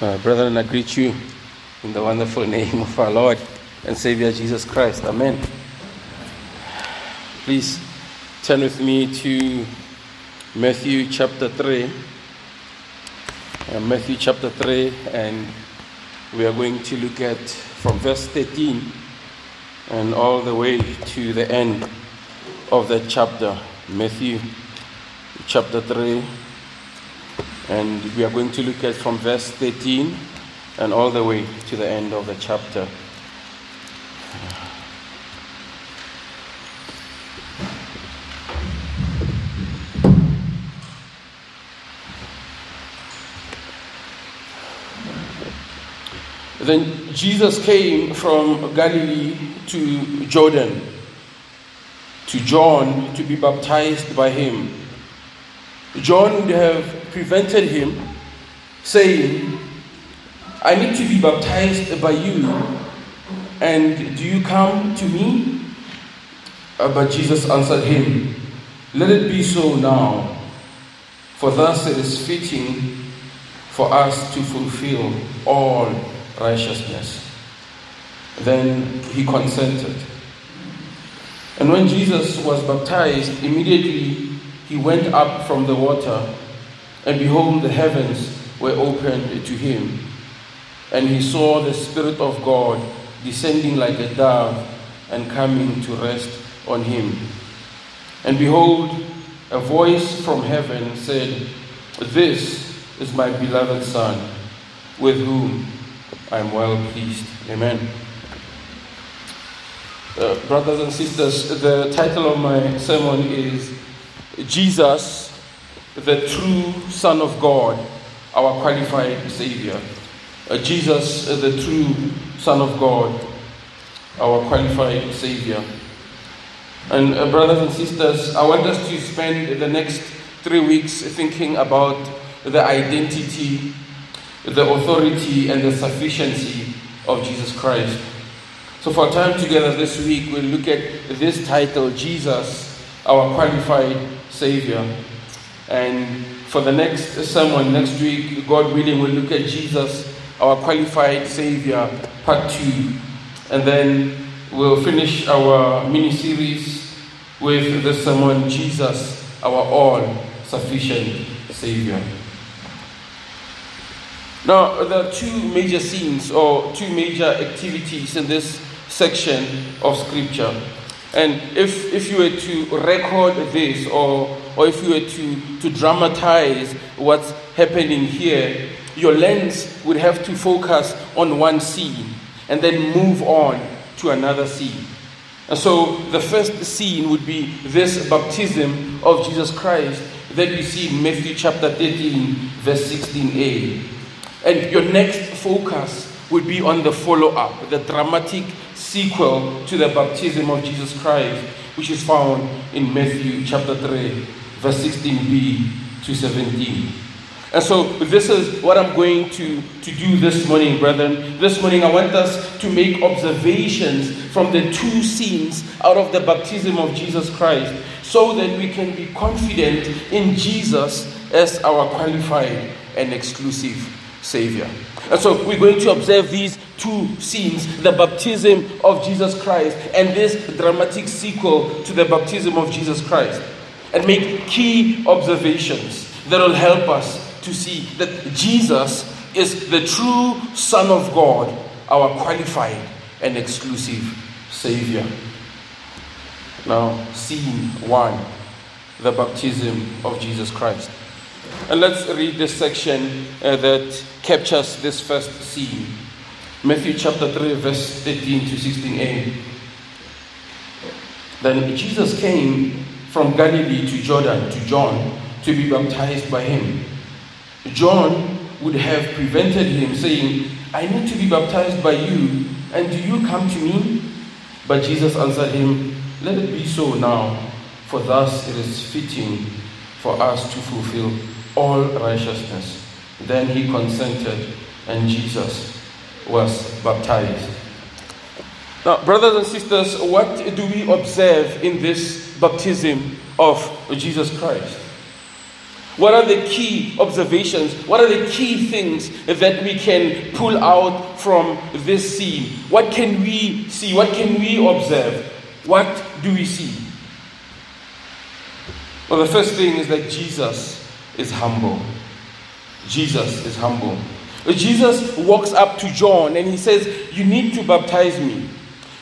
Uh, brethren, I greet you in the wonderful name of our Lord and Savior Jesus Christ. Amen. Please turn with me to Matthew chapter 3. Uh, Matthew chapter 3, and we are going to look at from verse 13 and all the way to the end of that chapter. Matthew chapter 3 and we are going to look at from verse 13 and all the way to the end of the chapter. Then Jesus came from Galilee to Jordan, to John, to be baptized by him. John would have prevented him, saying, I need to be baptized by you, and do you come to me? Uh, but Jesus answered him, Let it be so now, for thus it is fitting for us to fulfill all righteousness. Then he consented. And when Jesus was baptized, immediately he went up from the water, and behold, the heavens were opened to him. And he saw the Spirit of God descending like a dove and coming to rest on him. And behold, a voice from heaven said, This is my beloved Son, with whom I am well pleased. Amen. Uh, brothers and sisters, the title of my sermon is Jesus, the true Son of God, our qualified Savior. Uh, Jesus, the true Son of God, our qualified Savior. And uh, brothers and sisters, I want us to spend the next three weeks thinking about the identity, the authority, and the sufficiency of Jesus Christ. So, for time together this week, we'll look at this title Jesus, our qualified Savior. And for the next sermon next week, God willing, we'll look at Jesus, our qualified Savior, part two. And then we'll finish our mini series with the sermon Jesus, our all sufficient Savior. Now, there are two major scenes or two major activities in this section of Scripture. And if, if you were to record this or, or if you were to, to dramatize what's happening here, your lens would have to focus on one scene and then move on to another scene. And so the first scene would be this baptism of Jesus Christ that we see in Matthew chapter 13, verse 16a. And your next focus would be on the follow up, the dramatic sequel to the baptism of Jesus Christ, which is found in Matthew chapter 3, verse 16b to 17. And so, this is what I'm going to, to do this morning, brethren. This morning, I want us to make observations from the two scenes out of the baptism of Jesus Christ so that we can be confident in Jesus as our qualified and exclusive Savior. And so we're going to observe these two scenes the baptism of Jesus Christ and this dramatic sequel to the baptism of Jesus Christ and make key observations that will help us to see that Jesus is the true Son of God, our qualified and exclusive Savior. Now, scene one the baptism of Jesus Christ. And let's read this section uh, that captures this first scene. Matthew chapter 3, verse 13 to 16a. Then Jesus came from Galilee to Jordan to John to be baptized by him. John would have prevented him, saying, I need to be baptized by you, and do you come to me? But Jesus answered him, Let it be so now, for thus it is fitting for us to fulfill all righteousness. Then he consented, and Jesus was baptized. Now, brothers and sisters, what do we observe in this baptism of Jesus Christ? What are the key observations? What are the key things that we can pull out from this scene? What can we see? What can we observe? What do we see? Well, the first thing is that Jesus is humble. Jesus is humble. Jesus walks up to John and he says, You need to baptize me.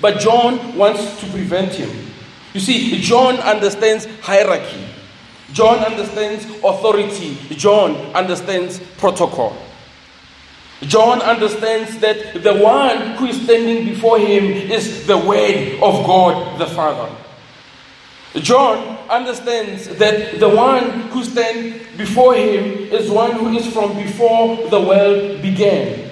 But John wants to prevent him. You see, John understands hierarchy. John understands authority. John understands protocol. John understands that the one who is standing before him is the Word of God the Father. John understands that the one who stands before him is one who is from before the world began.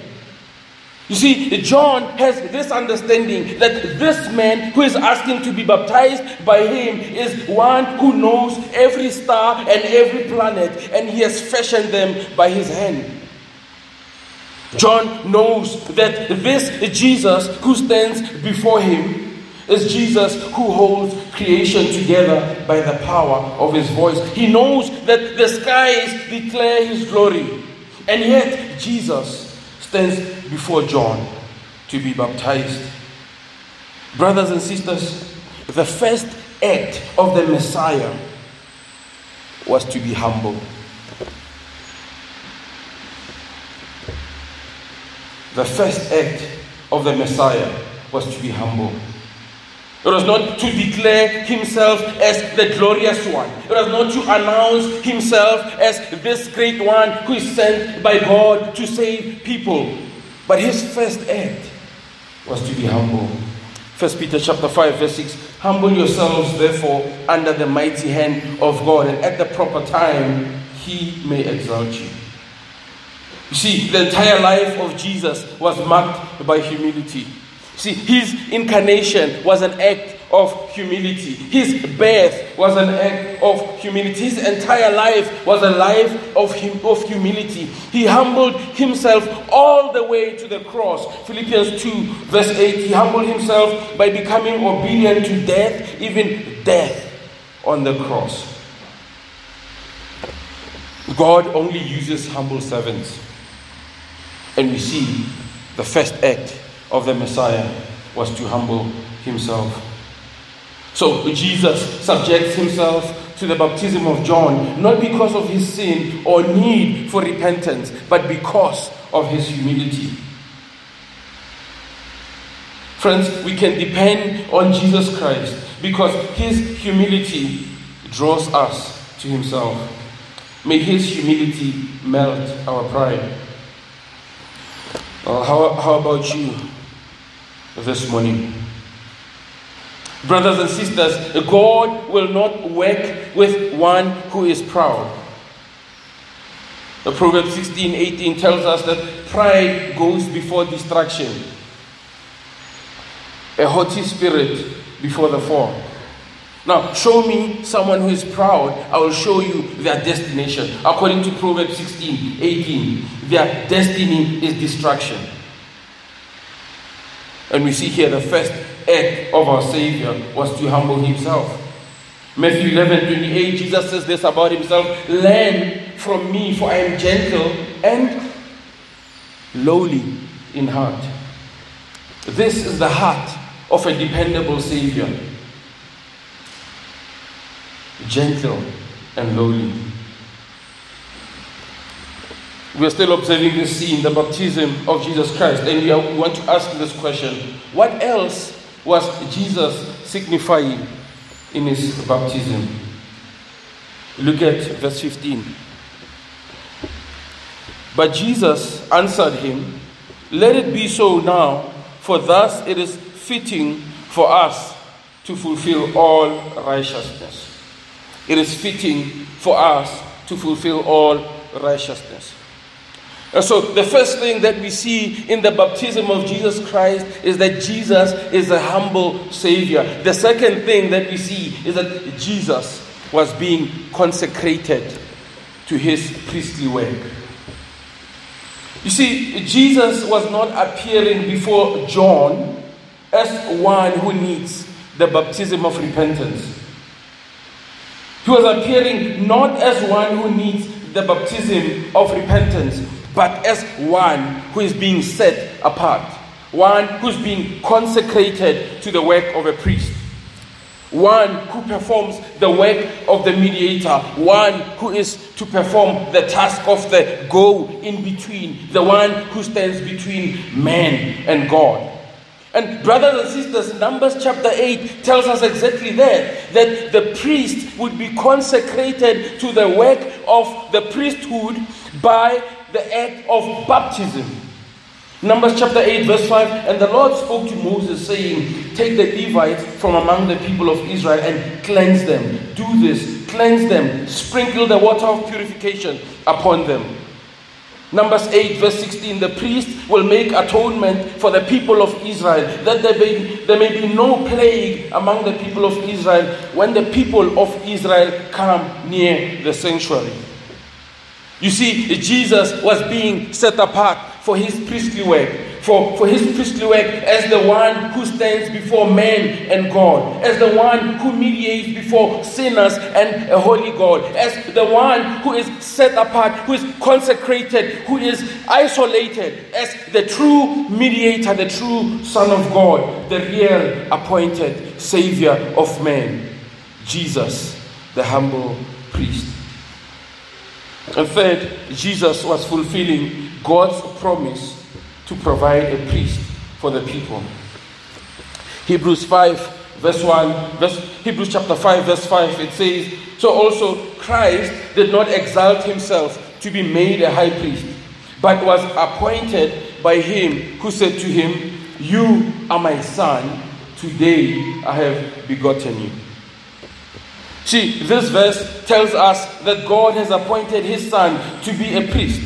You see, John has this understanding that this man who is asking to be baptized by him is one who knows every star and every planet, and he has fashioned them by his hand. John knows that this Jesus who stands before him is Jesus who holds creation together by the power of his voice. He knows that the skies declare his glory, and yet Jesus stands before John to be baptized. Brothers and sisters, the first act of the Messiah was to be humble. The first act of the Messiah was to be humble. It was not to declare himself as the glorious one. It was not to announce himself as this great one who is sent by God to save people. But his first act was to be humble. First Peter chapter 5, verse 6. Humble yourselves, therefore, under the mighty hand of God, and at the proper time he may exalt you. You see, the entire life of Jesus was marked by humility. See, his incarnation was an act of humility. His birth was an act of humility. His entire life was a life of, hum- of humility. He humbled himself all the way to the cross. Philippians 2, verse 8. He humbled himself by becoming obedient to death, even death on the cross. God only uses humble servants. And we see the first act of the Messiah was to humble himself. So Jesus subjects himself to the baptism of John, not because of his sin or need for repentance, but because of his humility. Friends, we can depend on Jesus Christ because his humility draws us to himself. May his humility melt our pride. Well, how, how about you? This morning. Brothers and sisters, God will not work with one who is proud. The Proverbs 16 18 tells us that pride goes before destruction, a haughty spirit before the fall. Now, show me someone who is proud, I will show you their destination. According to Proverbs 16 18, their destiny is destruction. And we see here the first act of our Savior was to humble himself. Matthew 11 28, Jesus says this about himself Learn from me, for I am gentle and lowly in heart. This is the heart of a dependable Savior. Gentle and lowly. We are still observing this scene, the baptism of Jesus Christ, and we, are, we want to ask this question What else was Jesus signifying in his baptism? Look at verse 15. But Jesus answered him, Let it be so now, for thus it is fitting for us to fulfill all righteousness. It is fitting for us to fulfill all righteousness. So, the first thing that we see in the baptism of Jesus Christ is that Jesus is a humble Savior. The second thing that we see is that Jesus was being consecrated to his priestly work. You see, Jesus was not appearing before John as one who needs the baptism of repentance. He was appearing not as one who needs the baptism of repentance, but as one who is being set apart, one who's being consecrated to the work of a priest one who performs the work of the mediator, one who is to perform the task of the go in between, the one who stands between man and God. And, brothers and sisters, Numbers chapter 8 tells us exactly that that the priest would be consecrated to the work of the priesthood by the act of baptism. Numbers chapter 8, verse 5 And the Lord spoke to Moses, saying, Take the Levites from among the people of Israel and cleanse them. Do this, cleanse them, sprinkle the water of purification upon them. Numbers 8, verse 16 The priest will make atonement for the people of Israel, that there there may be no plague among the people of Israel when the people of Israel come near the sanctuary. You see, Jesus was being set apart for his priestly work, for, for his priestly work as the one who stands before man and God, as the one who mediates before sinners and a holy God, as the one who is set apart, who is consecrated, who is isolated, as the true mediator, the true Son of God, the real appointed Savior of man, Jesus, the humble priest. And third, Jesus was fulfilling God's promise to provide a priest for the people. Hebrews 5, verse 1, verse, Hebrews chapter 5, verse 5, it says, So also Christ did not exalt himself to be made a high priest, but was appointed by him who said to him, You are my son, today I have begotten you. See, this verse tells us that God has appointed his son to be a priest.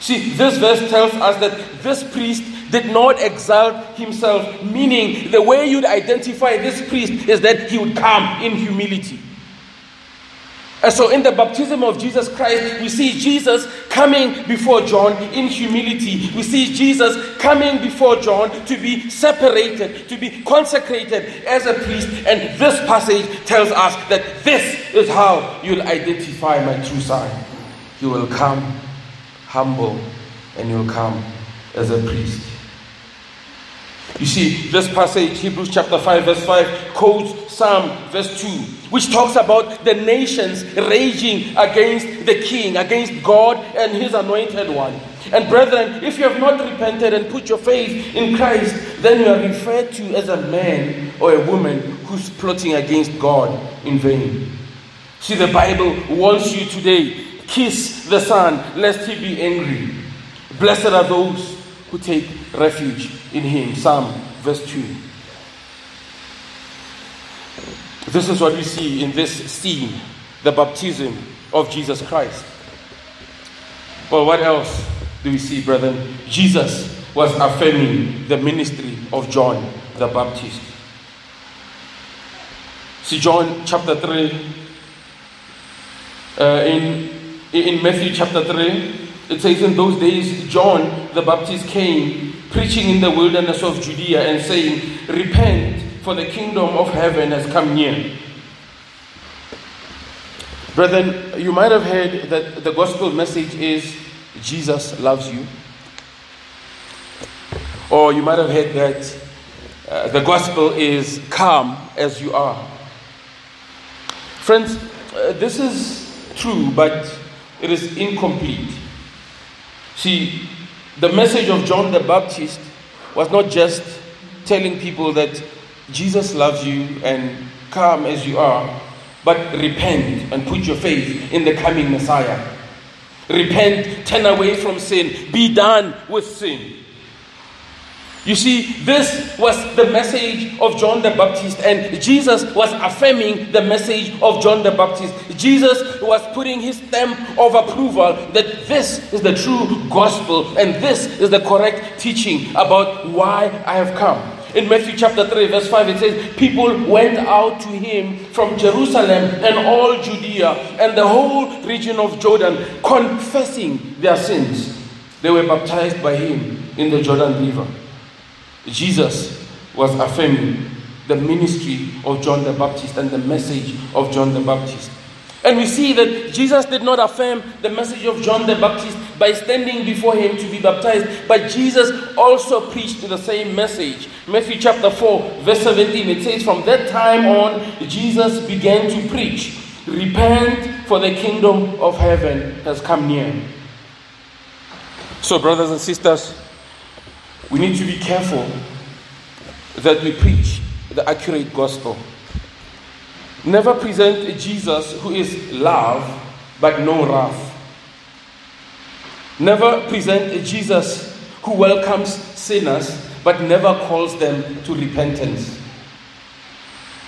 See, this verse tells us that this priest did not exalt himself, meaning the way you'd identify this priest is that he would come in humility. And so, in the baptism of Jesus Christ, we see Jesus coming before John in humility. We see Jesus coming before John to be separated, to be consecrated as a priest. And this passage tells us that this is how you'll identify my true son. He will come humble and you'll come as a priest. You see, this passage, Hebrews chapter 5, verse 5, quotes Psalm verse 2, which talks about the nations raging against the king, against God and his anointed one. And brethren, if you have not repented and put your faith in Christ, then you are referred to as a man or a woman who's plotting against God in vain. See, the Bible warns you today kiss the Son, lest he be angry. Blessed are those who take refuge in him. Psalm verse 2. This is what we see in this scene the baptism of Jesus Christ. But what else do we see, brethren? Jesus was affirming the ministry of John the Baptist. See, John chapter 3, uh, in, in Matthew chapter 3, it says, In those days, John the Baptist came preaching in the wilderness of Judea and saying, Repent, for the kingdom of heaven has come near. Brethren, you might have heard that the gospel message is Jesus loves you. Or you might have heard that uh, the gospel is come as you are. Friends, uh, this is true, but it is incomplete. See, the message of John the Baptist was not just telling people that Jesus loves you and come as you are, but repent and put your faith in the coming Messiah. Repent, turn away from sin, be done with sin. You see, this was the message of John the Baptist, and Jesus was affirming the message of John the Baptist. Jesus was putting his stamp of approval that this is the true gospel and this is the correct teaching about why I have come. In Matthew chapter 3, verse 5, it says, People went out to him from Jerusalem and all Judea and the whole region of Jordan, confessing their sins. They were baptized by him in the Jordan River. Jesus was affirming the ministry of John the Baptist and the message of John the Baptist. And we see that Jesus did not affirm the message of John the Baptist by standing before him to be baptized, but Jesus also preached the same message. Matthew chapter 4, verse 17, it says, From that time on, Jesus began to preach, Repent, for the kingdom of heaven has come near. So, brothers and sisters, we need to be careful that we preach the accurate gospel. Never present Jesus who is love but no wrath. Never present a Jesus who welcomes sinners but never calls them to repentance.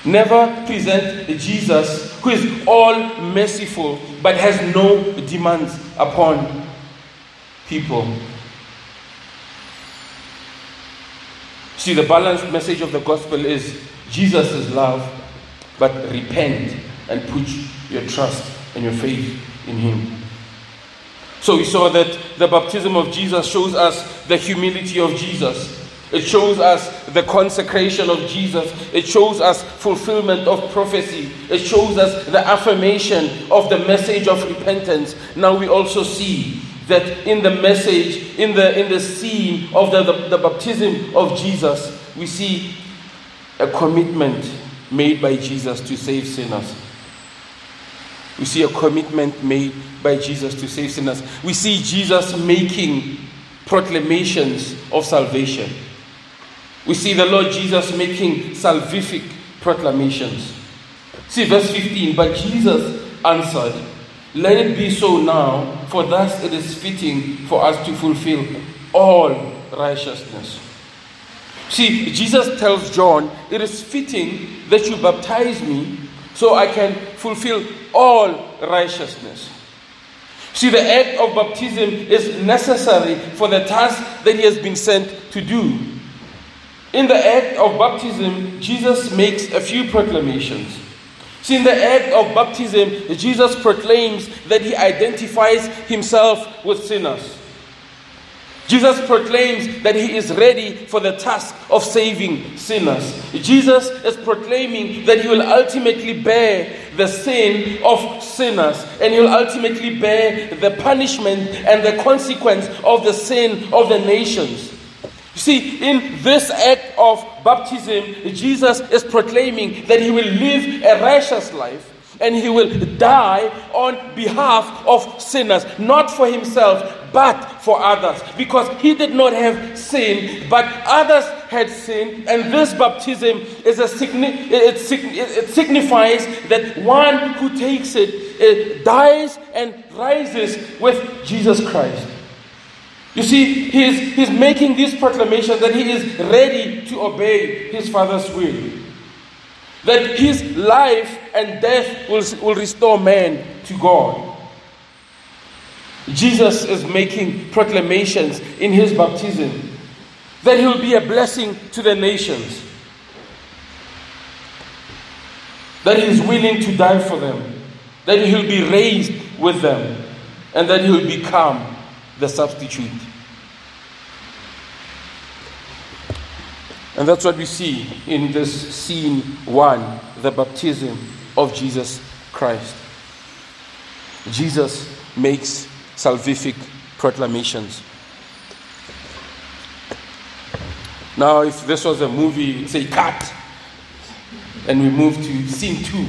Never present a Jesus who is all merciful but has no demands upon people. See, the balanced message of the gospel is Jesus is love, but repent and put your trust and your faith in Him. So we saw that the baptism of Jesus shows us the humility of Jesus. It shows us the consecration of Jesus. It shows us fulfillment of prophecy. It shows us the affirmation of the message of repentance. Now we also see that in the message, in the, in the scene of the, the, the baptism of Jesus, we see a commitment made by Jesus to save sinners. We see a commitment made by Jesus to save sinners. We see Jesus making proclamations of salvation. We see the Lord Jesus making salvific proclamations. See verse 15. But Jesus answered, Let it be so now, for thus it is fitting for us to fulfill all righteousness. See, Jesus tells John, It is fitting that you baptize me so I can fulfill all righteousness. See, the act of baptism is necessary for the task that he has been sent to do. In the act of baptism, Jesus makes a few proclamations. See, in the act of baptism, Jesus proclaims that he identifies himself with sinners. Jesus proclaims that he is ready for the task of saving sinners. Jesus is proclaiming that he will ultimately bear the sin of sinners and he will ultimately bear the punishment and the consequence of the sin of the nations. You see, in this act of baptism, Jesus is proclaiming that he will live a righteous life and he will die on behalf of sinners, not for himself, but for others. Because he did not have sin, but others had sin, and this baptism is a it, it signifies that one who takes it, it dies and rises with Jesus Christ. You see, he's, he's making this proclamation that he is ready to obey his Father's will that his life and death will, will restore man to God. Jesus is making proclamations in his baptism that he will be a blessing to the nations, that he is willing to die for them, that he will be raised with them, and that he will become the substitute. And that's what we see in this scene one the baptism of Jesus Christ. Jesus makes salvific proclamations. Now, if this was a movie, say cut, and we move to scene two,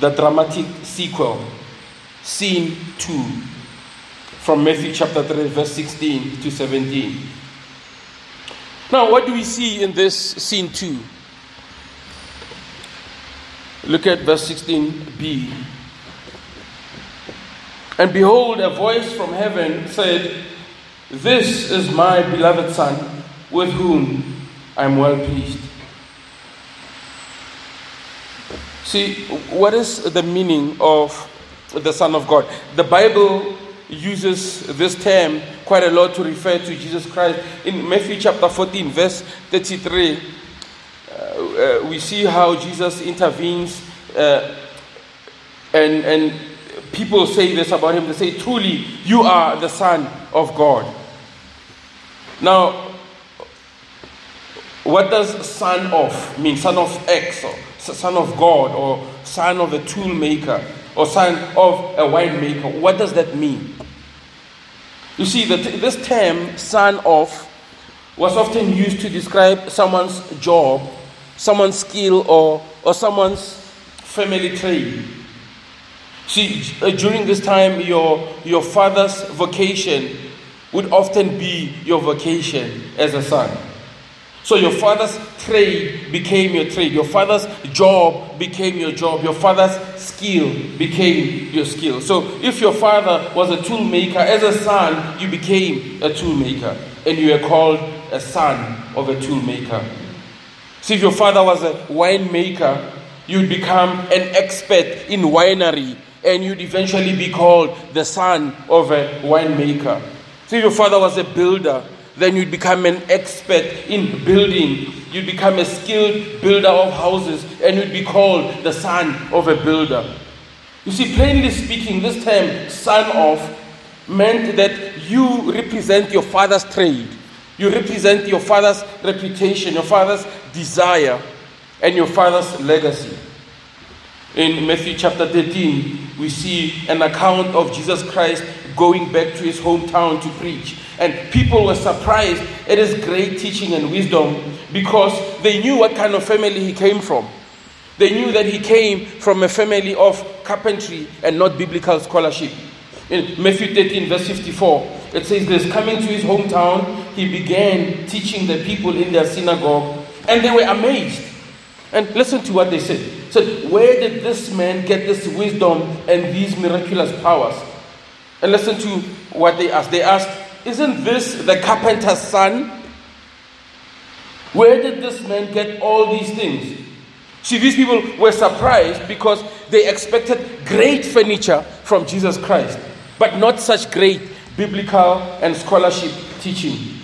the dramatic sequel, scene two, from Matthew chapter 3, verse 16 to 17. Now, what do we see in this scene 2? Look at verse 16b. And behold, a voice from heaven said, This is my beloved Son, with whom I am well pleased. See, what is the meaning of the Son of God? The Bible uses this term quite a lot to refer to Jesus Christ. In Matthew chapter 14, verse 33, uh, uh, we see how Jesus intervenes, uh, and, and people say this about him. They say, Truly, you are the Son of God. Now, what does son of mean? Son of X or son of God or son of a tool maker or son of a winemaker. What does that mean? You see, that this term, son of, was often used to describe someone's job, someone's skill, or, or someone's family trade. See, uh, during this time, your, your father's vocation would often be your vocation as a son. So your father's trade became your trade. Your father's job became your job. Your father's skill became your skill. So if your father was a tool maker, as a son, you became a tool maker. And you were called a son of a tool maker. So if your father was a winemaker, you'd become an expert in winery and you'd eventually be called the son of a winemaker. See, if your father was a builder, then you'd become an expert in building. You'd become a skilled builder of houses and you'd be called the son of a builder. You see, plainly speaking, this term, son of, meant that you represent your father's trade. You represent your father's reputation, your father's desire, and your father's legacy. In Matthew chapter 13, we see an account of Jesus Christ going back to his hometown to preach. And people were surprised at his great teaching and wisdom because they knew what kind of family he came from. They knew that he came from a family of carpentry and not biblical scholarship. In Matthew 13, verse 54, it says this Coming to his hometown, he began teaching the people in their synagogue, and they were amazed. And listen to what they said. Said, Where did this man get this wisdom and these miraculous powers? And listen to what they asked. They asked, Isn't this the carpenter's son? Where did this man get all these things? See, these people were surprised because they expected great furniture from Jesus Christ, but not such great biblical and scholarship teaching.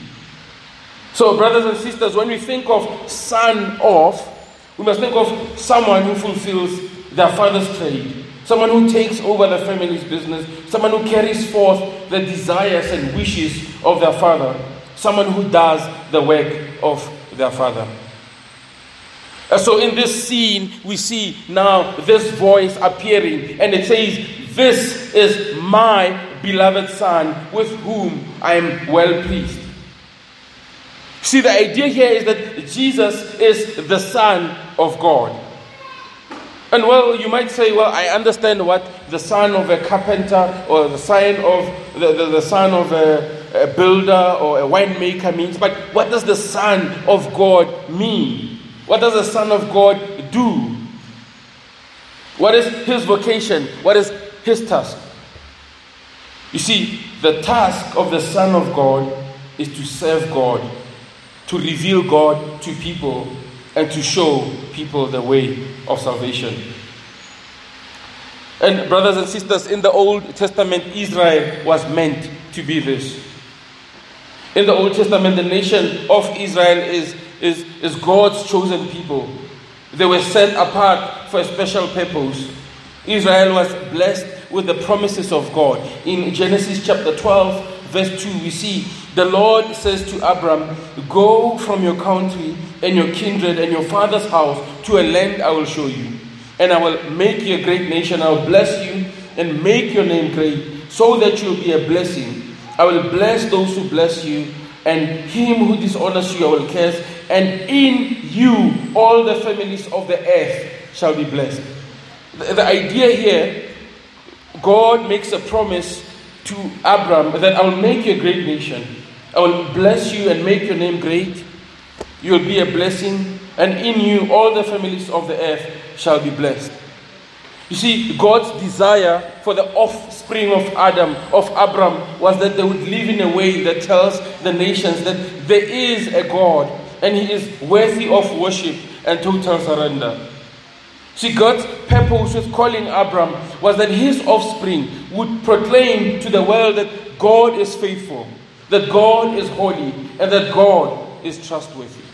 So, brothers and sisters, when we think of son of, we must think of someone who fulfills their father's trade, someone who takes over the family's business, someone who carries forth the desires and wishes of their father, someone who does the work of their father. And so in this scene, we see now this voice appearing, and it says, This is my beloved Son, with whom I am well pleased. See, the idea here is that Jesus is the Son of God. And well, you might say, well, I understand what the son of a carpenter or the son of the, the, the son of a, a builder or a winemaker means, but what does the Son of God mean? What does the Son of God do? What is his vocation? What is his task? You see, the task of the Son of God is to serve God, to reveal God to people, and to show people the way of salvation. And, brothers and sisters, in the Old Testament, Israel was meant to be this. In the Old Testament, the nation of Israel is, is, is God's chosen people. They were set apart for a special purpose. Israel was blessed with the promises of God. In Genesis chapter 12, verse 2, we see the Lord says to Abram, Go from your country and your kindred and your father's house to a land I will show you. And I will make you a great nation. I will bless you and make your name great so that you'll be a blessing. I will bless those who bless you, and him who dishonors you I will curse. And in you all the families of the earth shall be blessed. The, the idea here, God makes a promise to Abram that I will make you a great nation. I will bless you and make your name great. You will be a blessing, and in you all the families of the earth shall be blessed. You see, God's desire for the offspring of Adam, of Abram, was that they would live in a way that tells the nations that there is a God and He is worthy of worship and total surrender. See, God's purpose with calling Abram was that his offspring would proclaim to the world that God is faithful, that God is holy, and that God is trustworthy.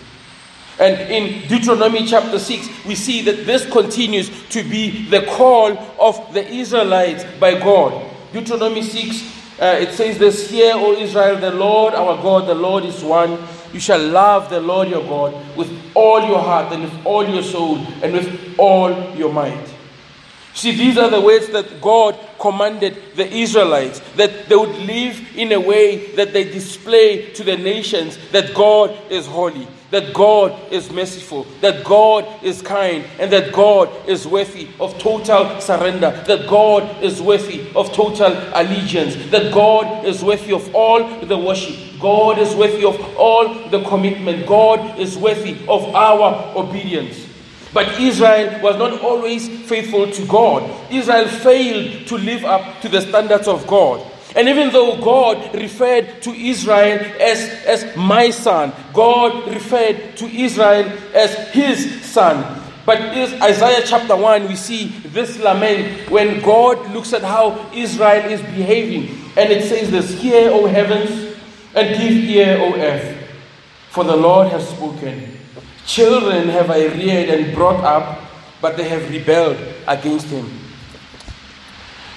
And in Deuteronomy chapter 6, we see that this continues to be the call of the Israelites by God. Deuteronomy 6, uh, it says this Hear, O Israel, the Lord our God, the Lord is one. You shall love the Lord your God with all your heart and with all your soul and with all your might. See, these are the ways that God commanded the Israelites that they would live in a way that they display to the nations that God is holy, that God is merciful, that God is kind, and that God is worthy of total surrender, that God is worthy of total allegiance, that God is worthy of all the worship, God is worthy of all the commitment, God is worthy of our obedience. But Israel was not always faithful to God. Israel failed to live up to the standards of God. And even though God referred to Israel as, as my son, God referred to Israel as his son. But in Isaiah chapter 1, we see this lament when God looks at how Israel is behaving. And it says this Hear, O heavens, and give ear, O earth, for the Lord has spoken. Children have I reared and brought up, but they have rebelled against him.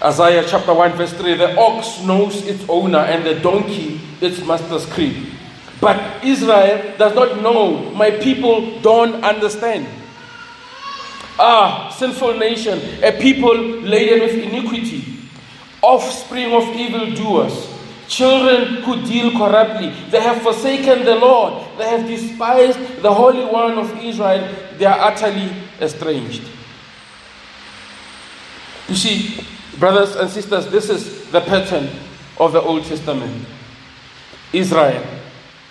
Isaiah chapter 1, verse 3 The ox knows its owner, and the donkey its master's crib. But Israel does not know. My people don't understand. Ah, sinful nation, a people laden with iniquity, offspring of evildoers Children who deal corruptly. They have forsaken the Lord. They have despised the Holy One of Israel. They are utterly estranged. You see, brothers and sisters, this is the pattern of the Old Testament. Israel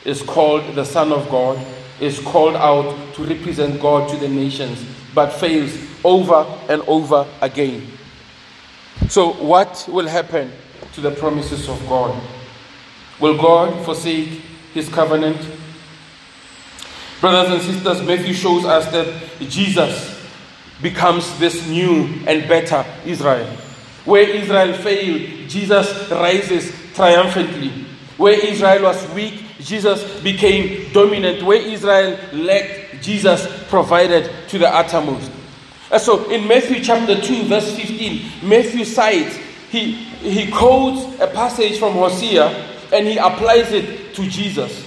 is called the Son of God, is called out to represent God to the nations, but fails over and over again. So, what will happen to the promises of God. Will God forsake his covenant? Brothers and sisters, Matthew shows us that Jesus becomes this new and better Israel. Where Israel failed, Jesus rises triumphantly. Where Israel was weak, Jesus became dominant. Where Israel lacked, Jesus provided to the uttermost. And so in Matthew chapter 2, verse 15, Matthew cites he, he quotes a passage from Hosea and he applies it to Jesus.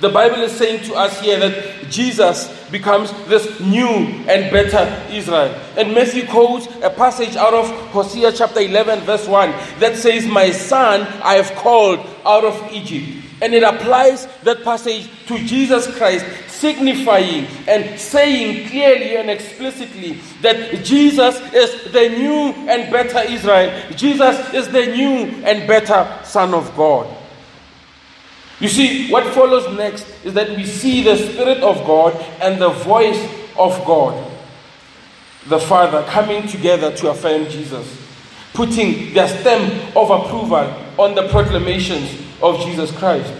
The Bible is saying to us here that Jesus becomes this new and better Israel. And Matthew quotes a passage out of Hosea chapter 11, verse 1 that says, My son I have called out of Egypt. And it applies that passage to Jesus Christ, signifying and saying clearly and explicitly that Jesus is the new and better Israel. Jesus is the new and better Son of God. You see, what follows next is that we see the Spirit of God and the voice of God, the Father, coming together to affirm Jesus, putting their stamp of approval on the proclamations of Jesus Christ.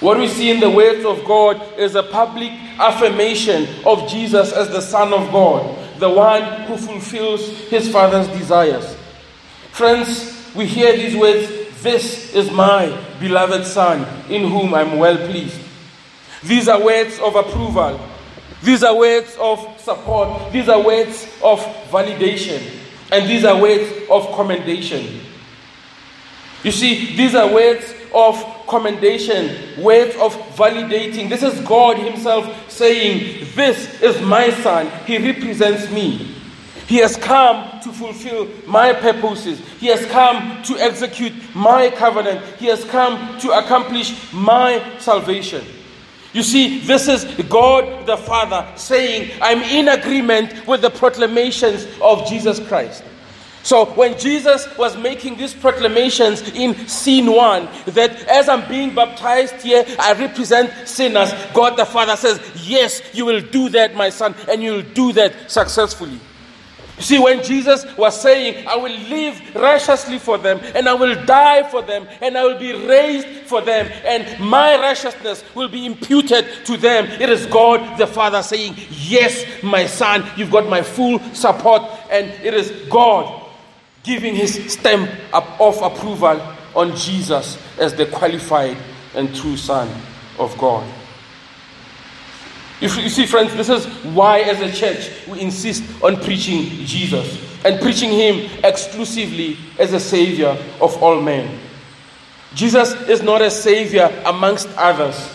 What we see in the words of God is a public affirmation of Jesus as the Son of God, the one who fulfills his Father's desires. Friends, we hear these words This is my beloved Son, in whom I'm well pleased. These are words of approval. These are words of support. These are words of validation. And these are words of commendation. You see, these are words of commendation, words of validating. This is God Himself saying, This is my son. He represents me. He has come to fulfill my purposes. He has come to execute my covenant. He has come to accomplish my salvation. You see, this is God the Father saying, I'm in agreement with the proclamations of Jesus Christ. So when Jesus was making these proclamations in scene one, that as I'm being baptized here, I represent sinners, God the Father says, Yes, you will do that, my son, and you'll do that successfully. See, when Jesus was saying, I will live righteously for them, and I will die for them, and I will be raised for them, and my righteousness will be imputed to them, it is God the Father saying, Yes, my son, you've got my full support, and it is God giving his stamp of approval on Jesus as the qualified and true Son of God. You see, friends, this is why, as a church, we insist on preaching Jesus and preaching Him exclusively as a Savior of all men. Jesus is not a Savior amongst others.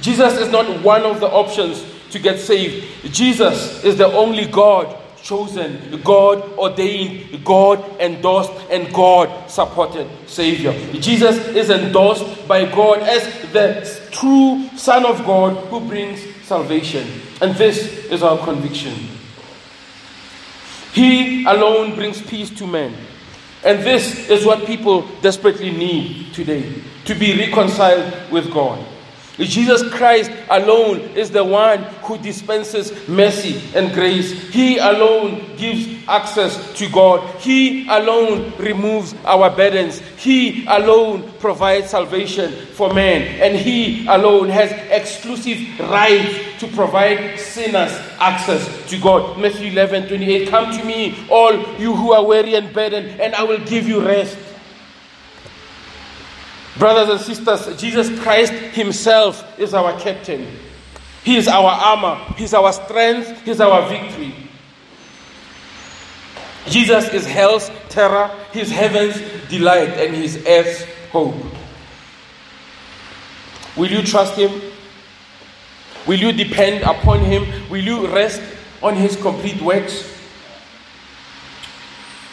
Jesus is not one of the options to get saved. Jesus is the only God chosen, God ordained, God endorsed, and God supported Savior. Jesus is endorsed by God as the true Son of God who brings salvation. And this is our conviction. He alone brings peace to men. And this is what people desperately need today to be reconciled with God. Jesus Christ alone is the one who dispenses mercy and grace. He alone gives access to God. He alone removes our burdens. He alone provides salvation for man. And He alone has exclusive right to provide sinners access to God. Matthew 11 28. Come to me, all you who are weary and burdened, and I will give you rest. Brothers and sisters, Jesus Christ Himself is our captain. He is our armor, He's our strength, He's our victory. Jesus is hell's terror, His heaven's delight, and His earth's hope. Will you trust Him? Will you depend upon Him? Will you rest on His complete works?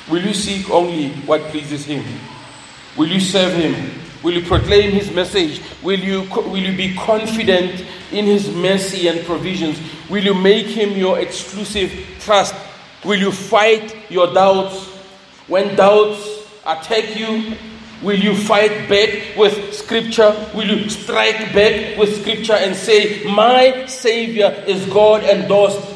Will you seek only what pleases Him? Will you serve Him Will you proclaim His message? Will you, will you be confident in His mercy and provisions? Will you make Him your exclusive trust? Will you fight your doubts? When doubts attack you, will you fight back with Scripture? Will you strike back with Scripture and say, My Savior is God endorsed?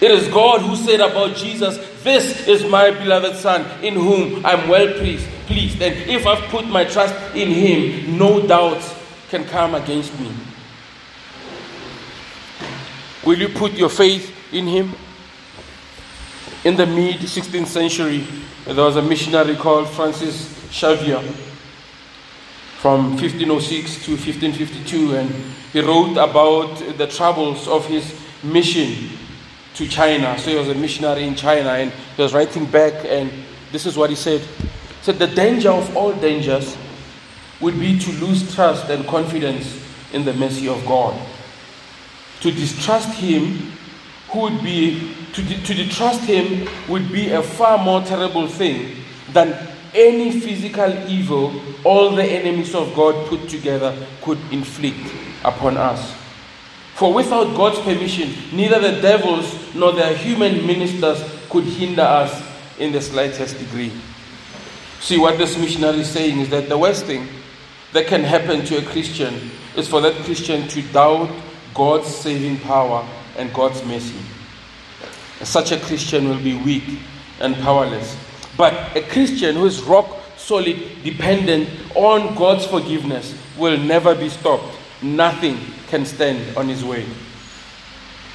It is God who said about Jesus, This is my beloved Son, in whom I'm well pleased. Pleased. And if I've put my trust in Him, no doubt can come against me. Will you put your faith in Him? In the mid 16th century, there was a missionary called Francis Xavier from 1506 to 1552, and he wrote about the troubles of his mission to China. So he was a missionary in China and he was writing back, and this is what he said. Said, The danger of all dangers would be to lose trust and confidence in the mercy of God. To distrust Him who would be to, to distrust him would be a far more terrible thing than any physical evil all the enemies of God put together could inflict upon us. For without God's permission, neither the devils nor their human ministers could hinder us in the slightest degree. See, what this missionary is saying is that the worst thing that can happen to a Christian is for that Christian to doubt God's saving power and God's mercy. Such a Christian will be weak and powerless. But a Christian who is rock solid, dependent on God's forgiveness, will never be stopped. Nothing can stand on his way.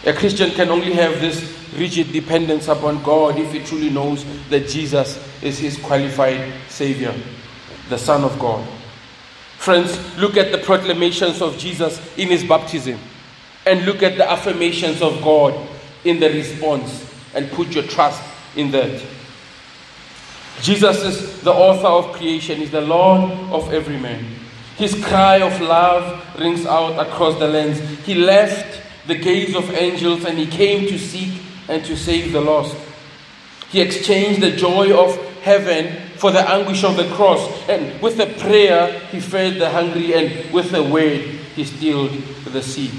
A Christian can only have this rigid dependence upon God if he truly knows that Jesus is his qualified Savior, the Son of God. Friends, look at the proclamations of Jesus in his baptism and look at the affirmations of God in the response and put your trust in that. Jesus is the author of creation, He's the Lord of every man. His cry of love rings out across the lands. He left the gaze of angels and he came to seek and to save the lost. He exchanged the joy of heaven for the anguish of the cross. And with a prayer, he fed the hungry, and with a word, he stilled the sea.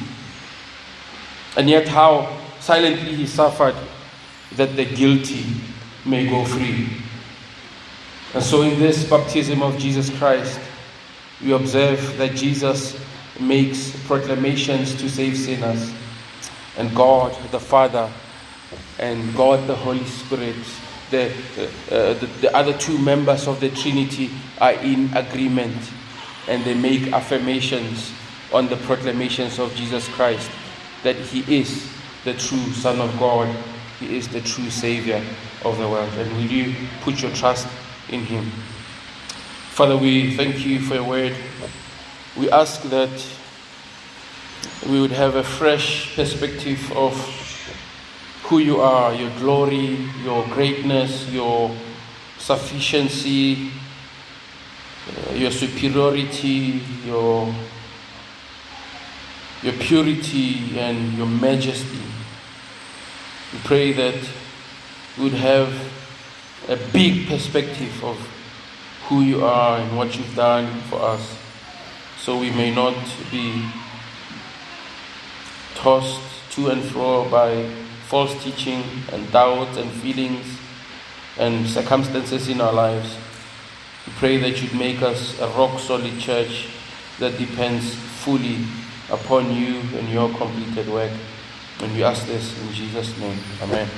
And yet, how silently he suffered that the guilty may go free. And so, in this baptism of Jesus Christ, we observe that Jesus makes proclamations to save sinners, and God the Father and God the Holy Spirit, the, uh, the, the other two members of the Trinity, are in agreement and they make affirmations on the proclamations of Jesus Christ that He is the true Son of God, He is the true Savior of the world. And will you put your trust in Him? Father, we thank you for your word. We ask that we would have a fresh perspective of who you are, your glory, your greatness, your sufficiency, uh, your superiority, your, your purity, and your majesty. We pray that we would have a big perspective of who you are and what you've done for us, so we may not be tossed to and fro by false teaching and doubts and feelings and circumstances in our lives. We pray that you'd make us a rock solid church that depends fully upon you and your completed work. And we ask this in Jesus' name. Amen.